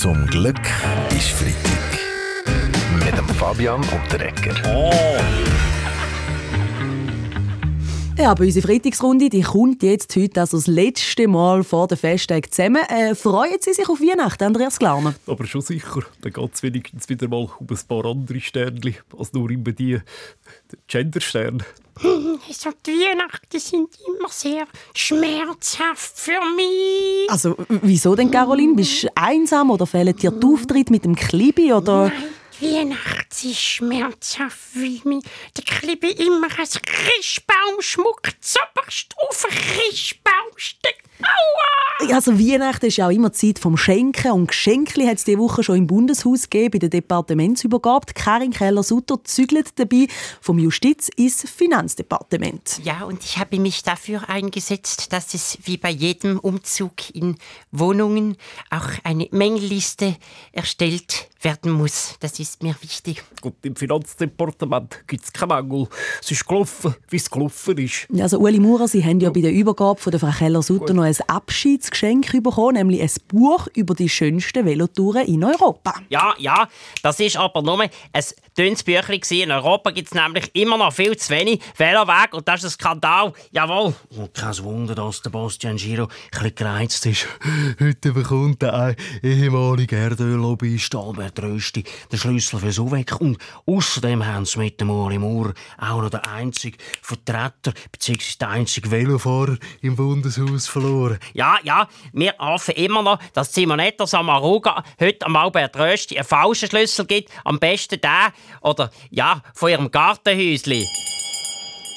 Zum Glück ist Freitag. Mit dem Fabian und der Ecker. Oh! Ja, aber unsere Freitagsrunde die kommt jetzt heute also das letzte Mal vor den Festtagen zusammen. Äh, freuen Sie sich auf Weihnachten, Andreas Glauner? Aber schon sicher. Dann geht es wenigstens wieder mal um ein paar andere Sternchen als nur immer die Gendersterne. Also die Weihnachten sind immer sehr schmerzhaft für mich. Also, wieso denn, Caroline? Bist du einsam oder fehlen dir die Auftritte mit dem Klibi? Oder? Nein, Weihnacht ist schmerzhaft, weil mir der Klibi immer ein Christbaumschmuck zuoberst auf ein Christbaumstück. Aua! Also Weihnachten ist ja auch immer Zeit vom Schenken und Geschenkli hat es diese Woche schon im Bundeshaus gegeben, bei der Departementsübergabe. Karin Keller-Sutter zügelt dabei vom Justiz ins Finanzdepartement. Ja, und ich habe mich dafür eingesetzt, dass es wie bei jedem Umzug in Wohnungen auch eine Mängelliste erstellt werden muss. Das ist mir wichtig. Und im Finanzdepartement gibt es keinen Mangel. Es ist gelaufen, wie es gelaufen ist. Also Uli Maurer, Sie haben ja bei der Übergabe von der Frau Keller-Sutter noch ein Abschiedsgeschenk bekommen, nämlich ein Buch über die schönsten Velotouren in Europa. Ja, ja, das ist aber nur ein dünnes Büchlein. In Europa gibt es nämlich immer noch viel zu wenig Velowege und das ist ein Skandal. Jawohl. Und kein Wunder, dass der Bastian Giro ein gereizt ist. Heute bekommt der ehemalige Erdöllobbyist Albert Rösti den Schlüssel fürs Uweck. Und außerdem haben sie mit dem Uli Moore auch noch den einzigen Vertreter bzw. den einzigen Velofahrer im Bundeshaus verloren. Ja, ja, wir hoffen immer noch, dass Simonetta Samaruga heute am Albert Rösti einen falschen Schlüssel gibt. Am besten den oder ja, von ihrem Gartenhäusli.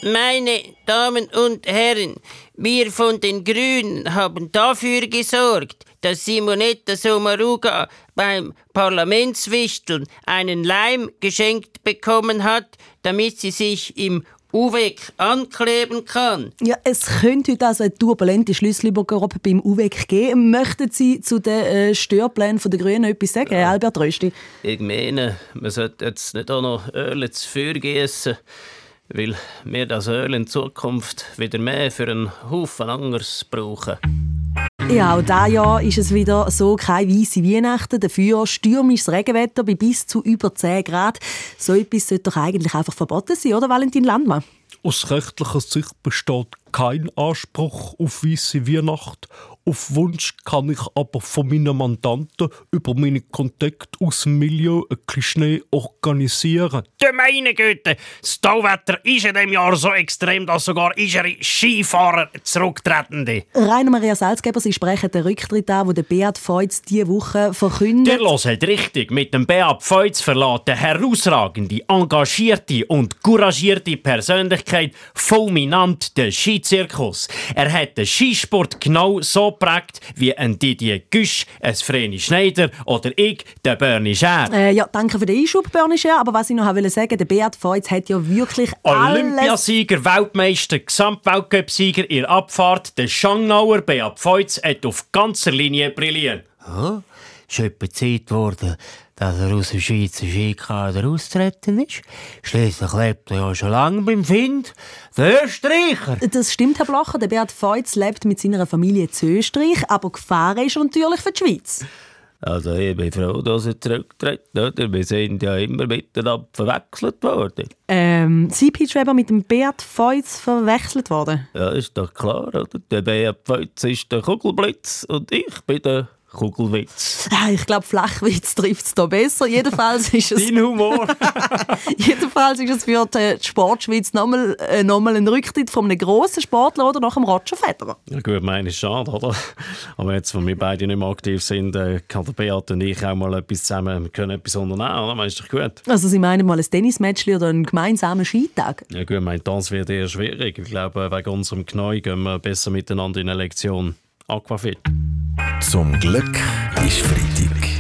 Meine Damen und Herren, wir von den Grünen haben dafür gesorgt, dass Simonetta Sommaruga beim Parlamentswichteln einen Leim geschenkt bekommen hat, damit sie sich im UWEG ankleben kann. Ja, es könnte heute also eine turbulente Schlüsselübergabe beim UWEG geben. Möchten Sie zu den äh, Störplänen der Grünen etwas sagen, ja. Albert Rösti? Ich meine, man sollte jetzt nicht auch noch Öl ins Feuer gießen, weil wir das Öl in Zukunft wieder mehr für einen Haufen anderes brauchen. Ja, auch dieses Jahr ist es wieder so keine weiße Weihnachten. Dafür stürmisches Regenwetter bei bis zu über 10 Grad. So etwas sollte doch eigentlich einfach verboten sein, oder Valentin Landmann? Aus rechtlicher Sicht besteht kein Anspruch auf weiße Weihnacht. Auf Wunsch kann ich aber von meinen Mandanten über meine Kontakte aus dem Milieu ein bisschen Schnee organisieren. Du meine Güte, das Tauwetter ist in diesem Jahr so extrem, dass sogar unsere Skifahrer zurücktreten. Rainer Maria Salzgeber, Sie sprechen den Rücktritt an, den Beat Feutz diese Woche verkündet. Der hört richtig. Mit dem Beat Feutz verlässt eine herausragende, engagierte und couragierte Persönlichkeit fulminant den Skizirkus. Er hat den Skisport genau so geprägt wie ein Didier Güsch, ein Vreni Schneider oder ich, der Bernie Scher. Äh, ja, danke für den Einschub, Bernie Scher. Aber was ich noch wollte sagen, der Beat Feutz hat ja wirklich Olympiasieger, Weltmeister, Gesamtweltcup-Sieger in Abfahrt. Der Schangnauer Beat Feutz hat auf ganzer Linie brilliert. Es ist etwa Zeit geworden, dass er aus dem Schweizer Skikader austreten ist. Schließlich lebt er ja schon lange beim Find, der Österreicher. Das stimmt, Herr Blacher. Der Beat Feutz lebt mit seiner Familie in Österreich, aber Gefahr ist er natürlich für die Schweiz. Also ich bin froh, dass er zurücktritt. Oder? Wir sind ja immer miteinander verwechselt worden. Ähm, Sie, Pete Weber, mit dem Beat Feutz verwechselt worden? Ja, ist doch klar, oder? Der Beat Feutz ist der Kugelblitz und ich bin der Kugelwitz. Ja, ich glaube, Flachwitz trifft es da besser. Jedenfalls ist es. Dein Humor. Jedenfalls ist es für die Sportschweiz nochmal äh, noch ein Rücktritt von einem grossen Sportler oder nach dem Roger Federer. Ja gut, meine ist schade, oder? Aber jetzt, wo wir beide nicht mehr aktiv sind, äh, kann der Beat und ich auch mal etwas zusammen, können etwas unternehmen, oder? Meinst du gut? Also Sie meinen mal ein Tennismatch oder einen gemeinsamen Skitag? Ja gut, mein das wird eher schwierig. Ich glaube, wegen unserem Knäu gehen wir besser miteinander in eine Lektion Aquafit. Zum Glück ist Freitag.